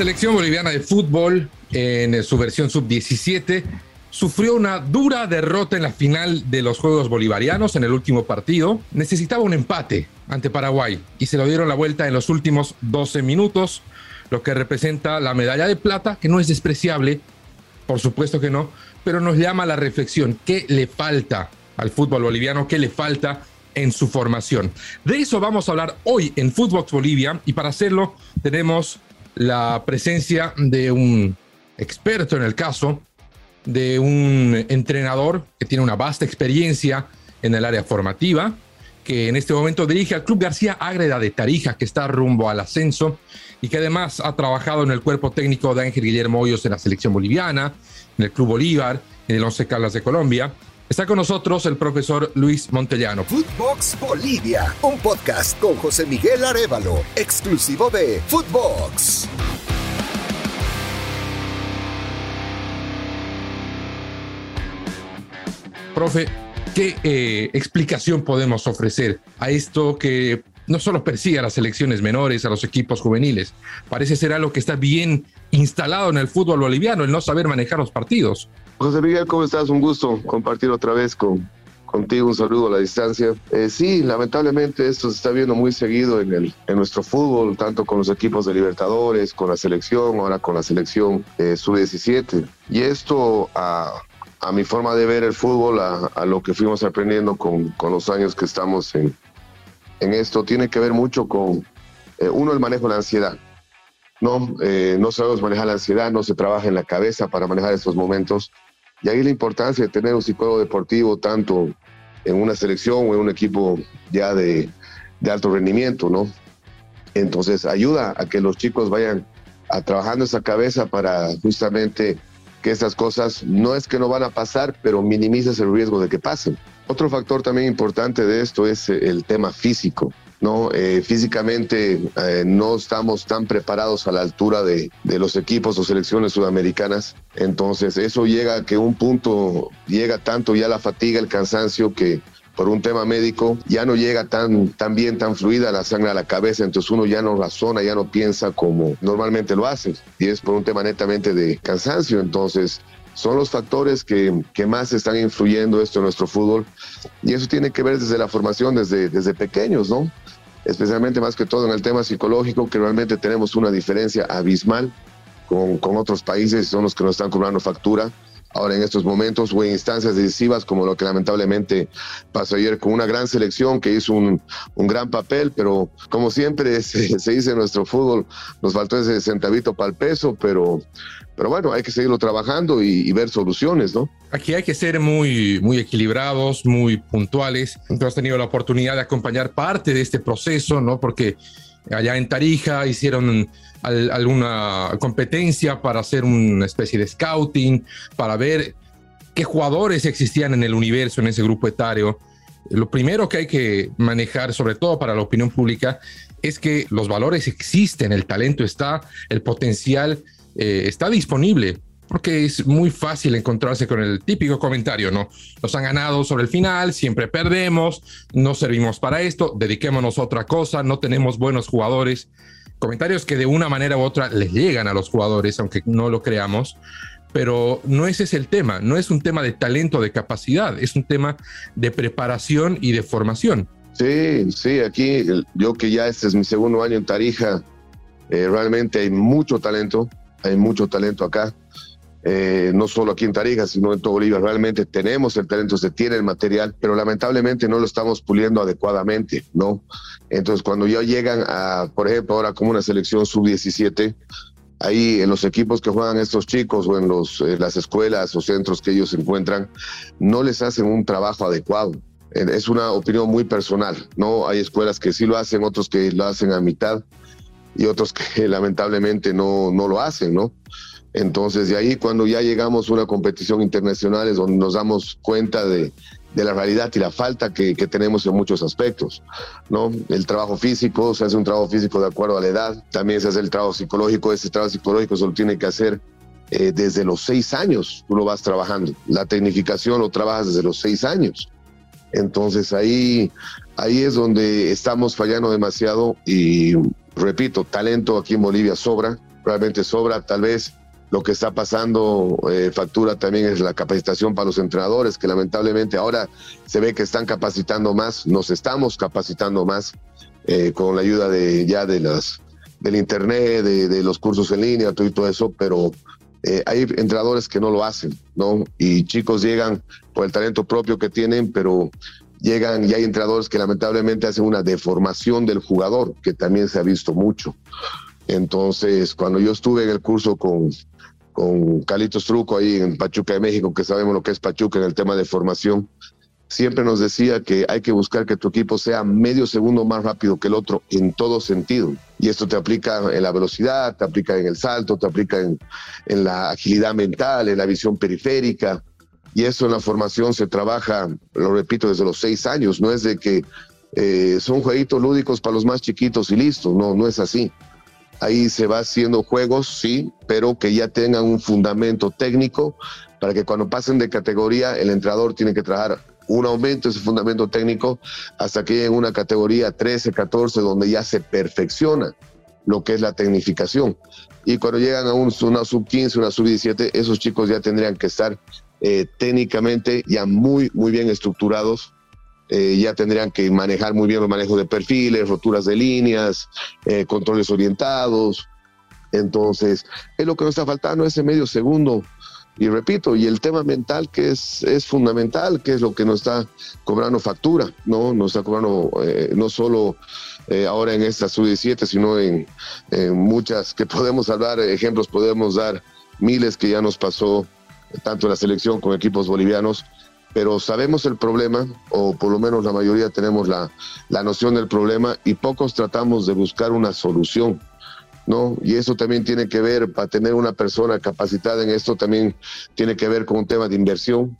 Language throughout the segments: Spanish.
selección boliviana de fútbol, en su versión sub-17, sufrió una dura derrota en la final de los Juegos Bolivarianos en el último partido. Necesitaba un empate ante Paraguay y se lo dieron la vuelta en los últimos 12 minutos, lo que representa la medalla de plata, que no es despreciable, por supuesto que no, pero nos llama a la reflexión. ¿Qué le falta al fútbol boliviano? ¿Qué le falta en su formación? De eso vamos a hablar hoy en Footbox Bolivia y para hacerlo tenemos la presencia de un experto en el caso, de un entrenador que tiene una vasta experiencia en el área formativa, que en este momento dirige al Club García Ágreda de Tarija, que está rumbo al ascenso y que además ha trabajado en el cuerpo técnico de Ángel Guillermo Hoyos en la selección boliviana, en el Club Bolívar, en el Once Caldas de Colombia. Está con nosotros el profesor Luis Montellano. Footbox Bolivia, un podcast con José Miguel Arevalo, exclusivo de Footbox. Profe, ¿qué eh, explicación podemos ofrecer a esto que no solo persigue a las selecciones menores, a los equipos juveniles, parece ser algo que está bien instalado en el fútbol boliviano, el no saber manejar los partidos. José Miguel, ¿cómo estás? Un gusto compartir otra vez con, contigo, un saludo a la distancia. Eh, sí, lamentablemente esto se está viendo muy seguido en, el, en nuestro fútbol, tanto con los equipos de Libertadores, con la selección, ahora con la selección eh, sub-17. Y esto a, a, mi forma de ver el fútbol, a, lo que fuimos aprendiendo con, con los años que estamos en, en esto tiene que ver mucho con, eh, uno, el manejo de la ansiedad. No, eh, no sabemos manejar la ansiedad, no se trabaja en la cabeza para manejar estos momentos. Y ahí la importancia de tener un psicólogo deportivo, tanto en una selección o en un equipo ya de, alto rendimiento, ¿no? Entonces ayuda a que los chicos vayan a trabajando esa cabeza para justamente que estas cosas no es que no van a pasar, pero minimizas el riesgo de que pasen. Otro factor también importante de esto es el tema físico. ¿No? Eh, físicamente eh, no estamos tan preparados a la altura de, de, los equipos o selecciones sudamericanas. Entonces eso llega a que un punto llega tanto ya la fatiga, el cansancio que por un tema médico ya no llega tan, tan bien, tan fluida la sangre a la cabeza, entonces uno ya no razona, ya no piensa como normalmente lo hace. Y es por un tema netamente de cansancio. Entonces son los factores que, que, más están influyendo esto en nuestro fútbol y eso tiene que ver desde la formación, desde, desde pequeños, ¿no? Especialmente más que todo en el tema psicológico, que realmente tenemos una diferencia abismal con, con otros países, son los que nos están cobrando factura ahora en estos momentos o en instancias decisivas como lo que lamentablemente pasó ayer con una gran selección que hizo un, un gran papel, pero como siempre se, dice en nuestro fútbol, nos faltó ese centavito para el peso, pero, pero bueno, hay que seguirlo trabajando y, y, ver soluciones, ¿no? Aquí hay que ser muy, muy equilibrados, muy puntuales. Tú has tenido la oportunidad de acompañar parte de este proceso, ¿no? Porque allá en Tarija hicieron al, alguna competencia para hacer una especie de scouting, para ver qué jugadores existían en el universo, en ese grupo etario. Lo primero que hay que manejar, sobre todo para la opinión pública, es que los valores existen, el talento está, el potencial eh, está disponible, porque es muy fácil encontrarse con el típico comentario, ¿no? Nos han ganado sobre el final, siempre perdemos, no servimos para esto, dediquémonos a otra cosa, no tenemos buenos jugadores. Comentarios que de una manera u otra les llegan a los jugadores, aunque no lo creamos, pero no ese es el tema, no es un tema de talento, de capacidad, es un tema de preparación y de formación. Sí, sí, aquí yo que ya este es mi segundo año en Tarija, eh, realmente hay mucho talento, hay mucho talento acá. Eh, no solo aquí en Tarija, sino en todo Bolivia. Realmente tenemos el talento, se tiene el material, pero lamentablemente no lo estamos puliendo adecuadamente, ¿no? Entonces, cuando ya llegan a, por ejemplo, ahora como una selección sub-17, ahí en los equipos que juegan estos chicos o en, los, en las escuelas o centros que ellos encuentran, no les hacen un trabajo adecuado. Es una opinión muy personal, ¿no? Hay escuelas que sí lo hacen, otros que lo hacen a mitad y otros que lamentablemente no, no lo hacen, ¿no? Entonces, de ahí cuando ya llegamos a una competición internacional es donde nos damos cuenta de, de la realidad y la falta que, que, tenemos en muchos aspectos, ¿no? El trabajo físico, se hace un trabajo físico de acuerdo a la edad, también se hace el trabajo psicológico, ese trabajo psicológico se lo tiene que hacer eh, desde los seis años, tú lo vas trabajando, la tecnificación lo trabajas desde los seis años. Entonces ahí, ahí es donde estamos fallando demasiado y repito, talento aquí en Bolivia sobra, realmente sobra. Tal vez lo que está pasando eh, factura también es la capacitación para los entrenadores, que lamentablemente ahora se ve que están capacitando más, nos estamos capacitando más eh, con la ayuda de ya de las del internet, de, los cursos en línea, todo y todo eso, pero eh, hay entrenadores que no lo hacen, ¿no? Y chicos llegan por el talento propio que tienen, pero llegan y hay entrenadores que lamentablemente hacen una deformación del jugador, que también se ha visto mucho. Entonces, cuando yo estuve en el curso con, con Calitos Truco ahí en Pachuca de México, que sabemos lo que es Pachuca en el tema de formación, siempre nos decía que hay que buscar que tu equipo sea medio segundo más rápido que el otro en todo sentido. Y esto te aplica en la velocidad, te aplica en el salto, te aplica en, en la agilidad mental, en la visión periférica. Y eso en la formación se trabaja, lo repito, desde los seis años. No es de que eh, son jueguitos lúdicos para los más chiquitos y listo. No, no es así. Ahí se va haciendo juegos, sí, pero que ya tengan un fundamento técnico para que cuando pasen de categoría el entrenador tiene que trabajar un aumento de ese fundamento técnico hasta que en una categoría 13, 14, donde ya se perfecciona lo que es la tecnificación. Y cuando llegan a un, una sub 15, una sub 17, esos chicos ya tendrían que estar eh, técnicamente ya muy, muy bien estructurados. Eh, ya tendrían que manejar muy bien los manejos de perfiles, roturas de líneas, eh, controles orientados. Entonces, es lo que nos está faltando, ese medio segundo y repito, y el tema mental que es, es fundamental, que es lo que nos está cobrando factura, ¿no? Nos está cobrando eh, no solo ahora en esta sub-17, sino en, muchas que podemos hablar, ejemplos podemos dar miles que ya nos pasó, tanto en la selección con equipos bolivianos, pero sabemos el problema, o por lo menos la mayoría tenemos la, la noción del problema y pocos tratamos de buscar una solución. ¿no? Y eso también tiene que ver, para tener una persona capacitada en esto, también tiene que ver con un tema de inversión.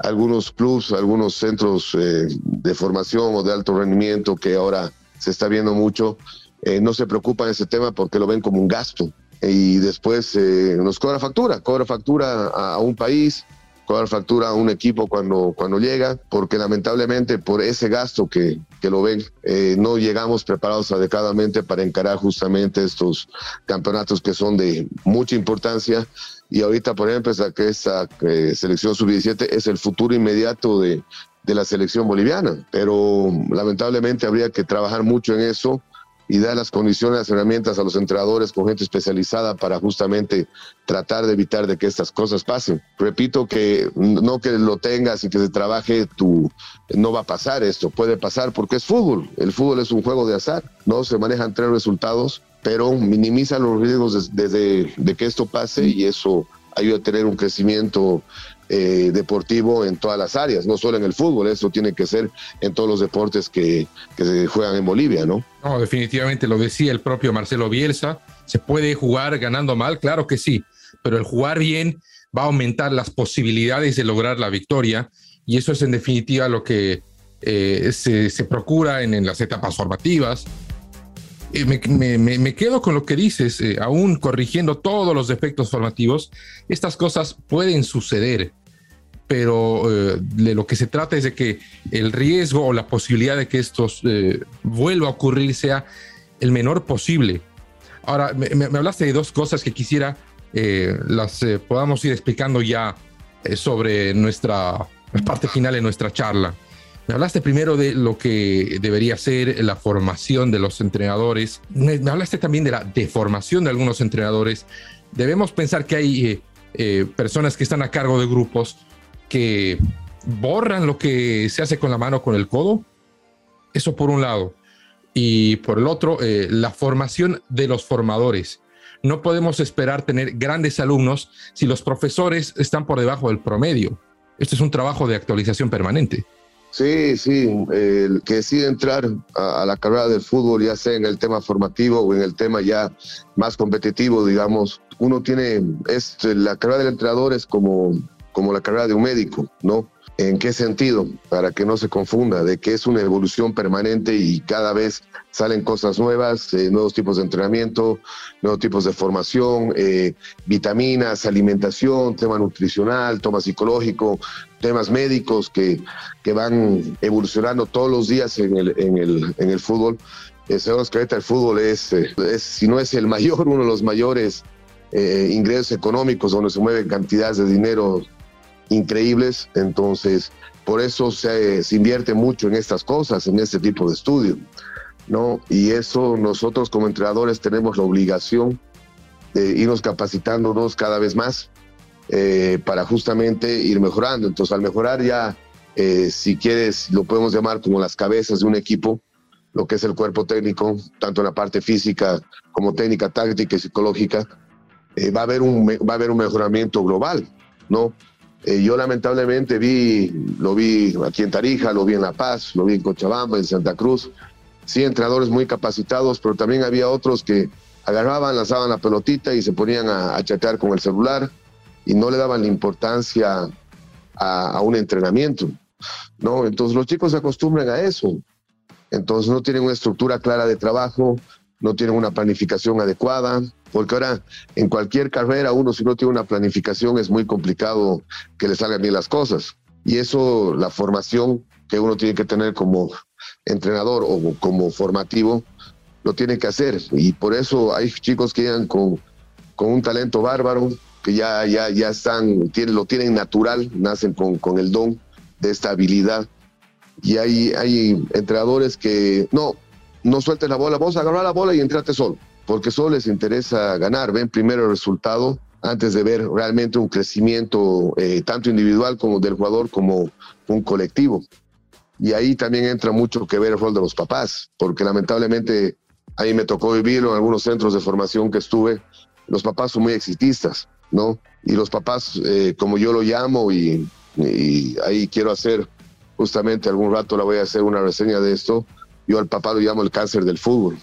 Algunos clubs, algunos centros eh, de formación o de alto rendimiento que ahora se está viendo mucho, eh, no se preocupan de ese tema porque lo ven como un gasto. Y después eh, nos cobra factura, cobra factura a un país, dar factura a un equipo cuando, cuando llega, porque lamentablemente por ese gasto que, que lo ven, eh, no llegamos preparados adecuadamente para encarar justamente estos campeonatos que son de mucha importancia. Y ahorita, por ejemplo, esa, esa eh, selección sub-17 es el futuro inmediato de, de la selección boliviana, pero lamentablemente habría que trabajar mucho en eso y dar las condiciones, las herramientas a los entrenadores con gente especializada para justamente tratar de evitar de que estas cosas pasen. Repito que no que lo tengas y que se trabaje, tú, no va a pasar esto, puede pasar porque es fútbol, el fútbol es un juego de azar, no se manejan tres resultados, pero minimiza los riesgos de, de que esto pase y eso ayuda a tener un crecimiento eh, deportivo en todas las áreas, no solo en el fútbol, eso tiene que ser en todos los deportes que, se juegan en Bolivia, ¿no? No, definitivamente lo decía el propio Marcelo Bielsa, ¿se puede jugar ganando mal? Claro que sí, pero el jugar bien va a aumentar las posibilidades de lograr la victoria y eso es en definitiva lo que eh, se, se, procura en, en, las etapas formativas. Me, me, me, quedo con lo que dices, eh, aún corrigiendo todos los defectos formativos, estas cosas pueden suceder pero eh, de lo que se trata es de que el riesgo o la posibilidad de que esto eh, vuelva a ocurrir sea el menor posible. Ahora, me, hablaste de dos cosas que quisiera las podamos ir explicando ya sobre nuestra parte final de nuestra charla. Me hablaste primero de lo que debería ser la formación de los entrenadores. Me, hablaste también de la deformación de algunos entrenadores. Debemos pensar que hay personas que están a cargo de grupos que borran lo que se hace con la mano con el codo. Eso por un lado. Y por el otro, eh, la formación de los formadores. No podemos esperar tener grandes alumnos si los profesores están por debajo del promedio. Este es un trabajo de actualización permanente. Sí, sí, el que decide entrar a, la carrera del fútbol, ya sea en el tema formativo o en el tema ya más competitivo, digamos, uno tiene, este, la carrera del entrenador es como como la carrera de un médico, ¿no? ¿En qué sentido? Para que no se confunda, de que es una evolución permanente y cada vez salen cosas nuevas, eh, nuevos tipos de entrenamiento, nuevos tipos de formación, eh, vitaminas, alimentación, tema nutricional, toma psicológico, temas médicos que, que van evolucionando todos los días en el, en el, en el fútbol. sabemos que ahorita el fútbol es, es, si no es el mayor, uno de los mayores ingresos económicos donde se mueven cantidades de dinero increíbles. Entonces, por eso se, se invierte mucho en estas cosas, en este tipo de estudio. ¿no? Y eso nosotros como entrenadores tenemos la obligación de irnos capacitándonos cada vez más eh, para justamente ir mejorando. Entonces, al mejorar ya, eh, si quieres, lo podemos llamar como las cabezas de un equipo, lo que es el cuerpo técnico, tanto en la parte física como técnica, táctica y psicológica, eh, va, a haber un, va a haber un mejoramiento global, ¿no? Yo lamentablemente vi, lo vi aquí en Tarija, lo vi en La Paz, lo vi en Cochabamba, en Santa Cruz, sí, entrenadores muy capacitados, pero también había otros que agarraban, lanzaban la pelotita y se ponían a, chatear con el celular y no le daban la importancia a, un entrenamiento, ¿no? Entonces los chicos se acostumbran a eso. Entonces no tienen una estructura clara de trabajo, no tienen una planificación adecuada, porque ahora en cualquier carrera uno si no tiene una planificación es muy complicado que le salgan bien las cosas. Y eso, la formación que uno tiene que tener como entrenador o como formativo, lo tiene que hacer. Y por eso hay chicos que llegan con, con un talento bárbaro, que ya, ya, ya están, tienen, lo tienen natural, nacen con, con el don de esta habilidad. Y hay, hay entrenadores que no, no sueltes la bola, vos agarrar la bola y entrate solo, porque solo les interesa ganar, ven primero el resultado antes de ver realmente un crecimiento eh, tanto individual como del jugador como un colectivo. Y ahí también entra mucho que ver el rol de los papás, porque lamentablemente ahí me tocó vivirlo en algunos centros de formación que estuve. Los papás son muy exitistas, ¿no? Y los papás, eh, como yo lo llamo, y, ahí quiero hacer, justamente algún rato la voy a hacer una reseña de esto, yo al papá lo llamo el cáncer del fútbol,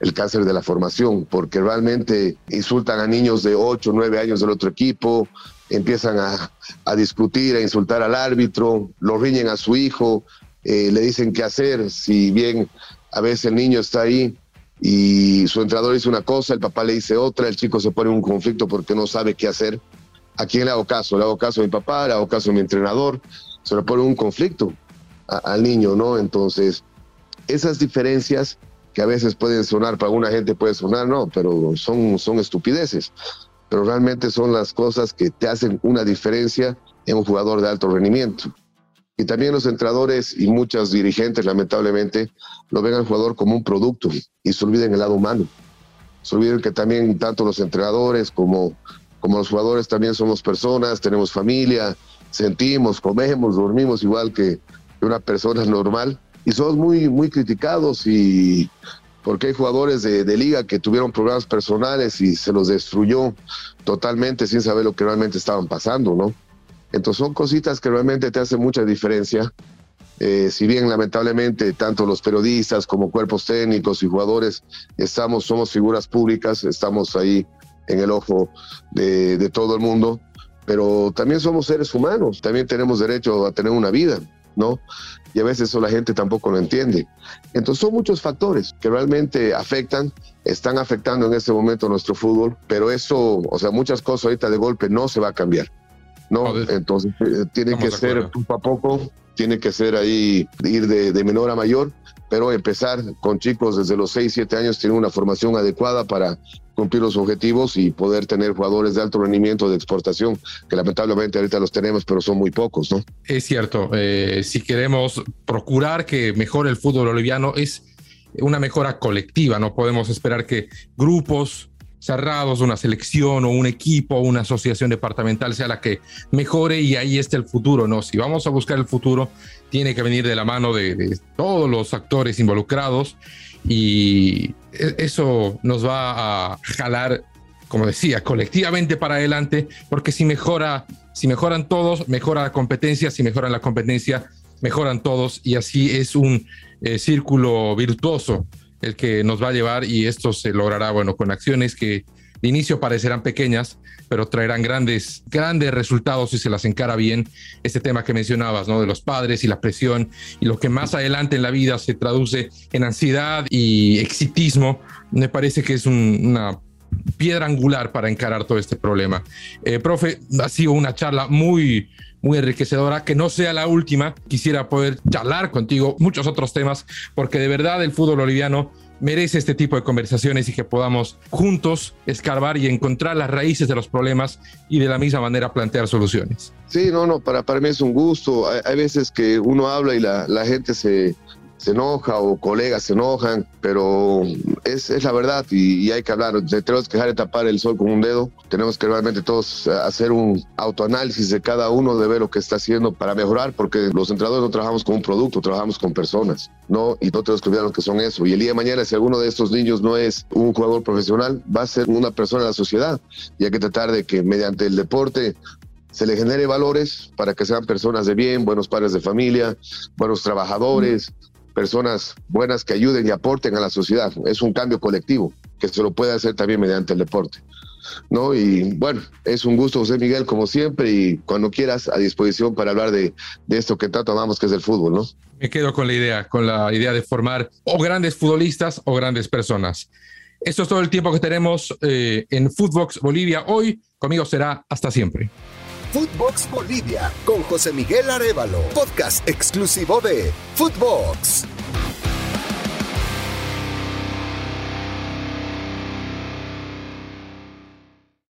el cáncer de la formación, porque realmente insultan a niños de 8, 9 años del otro equipo, empiezan a, a discutir, a insultar al árbitro, lo riñen a su hijo, eh, le dicen qué hacer, si bien a veces el niño está ahí y su entrenador dice una cosa, el papá le dice otra, el chico se pone en un conflicto porque no sabe qué hacer. ¿A quién le hago caso? ¿Le hago caso a mi papá? ¿Le hago caso a mi entrenador? Se le pone un conflicto al niño, ¿no? Entonces, esas diferencias que a veces pueden sonar, para alguna gente puede sonar, no, pero son, son estupideces. Pero realmente son las cosas que te hacen una diferencia en un jugador de alto rendimiento. Y también los entrenadores y muchos dirigentes, lamentablemente, lo ven al jugador como un producto y se olviden el lado humano. Se olviden que también tanto los entrenadores como, como los jugadores también somos personas, tenemos familia, sentimos, comemos, dormimos igual que una persona normal. Y somos muy, muy criticados y porque hay jugadores de, liga que tuvieron problemas personales y se los destruyó totalmente sin saber lo que realmente estaban pasando, ¿no? Entonces son cositas que realmente te hacen mucha diferencia. Eh, si bien lamentablemente tanto los periodistas como cuerpos técnicos y jugadores estamos, somos figuras públicas, estamos ahí en el ojo de, de todo el mundo, pero también somos seres humanos, también tenemos derecho a tener una vida, ¿no? Y a veces eso la gente tampoco lo entiende. Entonces son muchos factores que realmente afectan, están afectando en este momento nuestro fútbol, pero eso, o sea, muchas cosas ahorita de golpe no se va a cambiar. ¿no? Entonces eh, tiene que ser poco a poco, tiene que ser ahí ir de, menor a mayor, pero empezar con chicos desde los 6, 7 años, tienen una formación adecuada para cumplir los objetivos y poder tener jugadores de alto rendimiento de exportación, que lamentablemente ahorita los tenemos, pero son muy pocos, ¿no? Es cierto, eh, si queremos procurar que mejore el fútbol boliviano, es una mejora colectiva, no podemos esperar que grupos cerrados, una selección o un equipo una asociación departamental sea la que mejore y ahí está el futuro, ¿no? Si vamos a buscar el futuro, tiene que venir de la mano de, todos los actores involucrados y eso nos va a jalar, como decía, colectivamente para adelante, porque si mejora, si mejoran todos, mejora la competencia, si mejoran la competencia, mejoran todos y así es un eh, círculo virtuoso el que nos va a llevar y esto se logrará, bueno, con acciones que de inicio parecerán pequeñas, pero traerán grandes, grandes resultados si se las encara bien. Este tema que mencionabas, ¿no? De los padres y la presión y lo que más adelante en la vida se traduce en ansiedad y exitismo, me parece que es una piedra angular para encarar todo este problema. Eh, profe, ha sido una charla muy, muy enriquecedora, que no sea la última. Quisiera poder charlar contigo muchos otros temas, porque de verdad el fútbol boliviano merece este tipo de conversaciones y que podamos juntos escarbar y encontrar las raíces de los problemas y de la misma manera plantear soluciones. Sí, no, no, para, para mí es un gusto. Hay, veces que uno habla y la, la gente se, se enoja o colegas se enojan, pero es, es la verdad y, hay que hablar. Tenemos que dejar de tapar el sol con un dedo. Tenemos que realmente todos hacer un autoanálisis de cada uno de ver lo que está haciendo para mejorar, porque los entrenadores no trabajamos con un producto, trabajamos con personas, ¿no? Y no tenemos que olvidar lo que son eso. Y el día de mañana, si alguno de estos niños no es un jugador profesional, va a ser una persona de la sociedad. Y hay que tratar de que mediante el deporte se le genere valores para que sean personas de bien, buenos padres de familia, buenos trabajadores, personas buenas que ayuden y aporten a la sociedad. Es un cambio colectivo que se lo puede hacer también mediante el deporte. ¿no? Y bueno, es un gusto, José Miguel, como siempre, y cuando quieras, a disposición para hablar de, de esto que tanto amamos, que es el fútbol, ¿no? Me quedo con la idea, con la idea de formar o grandes futbolistas o grandes personas. Esto es todo el tiempo que tenemos eh, en Footbox Bolivia hoy. Conmigo será hasta siempre. Footbox Bolivia con José Miguel Arevalo, podcast exclusivo de Footbox.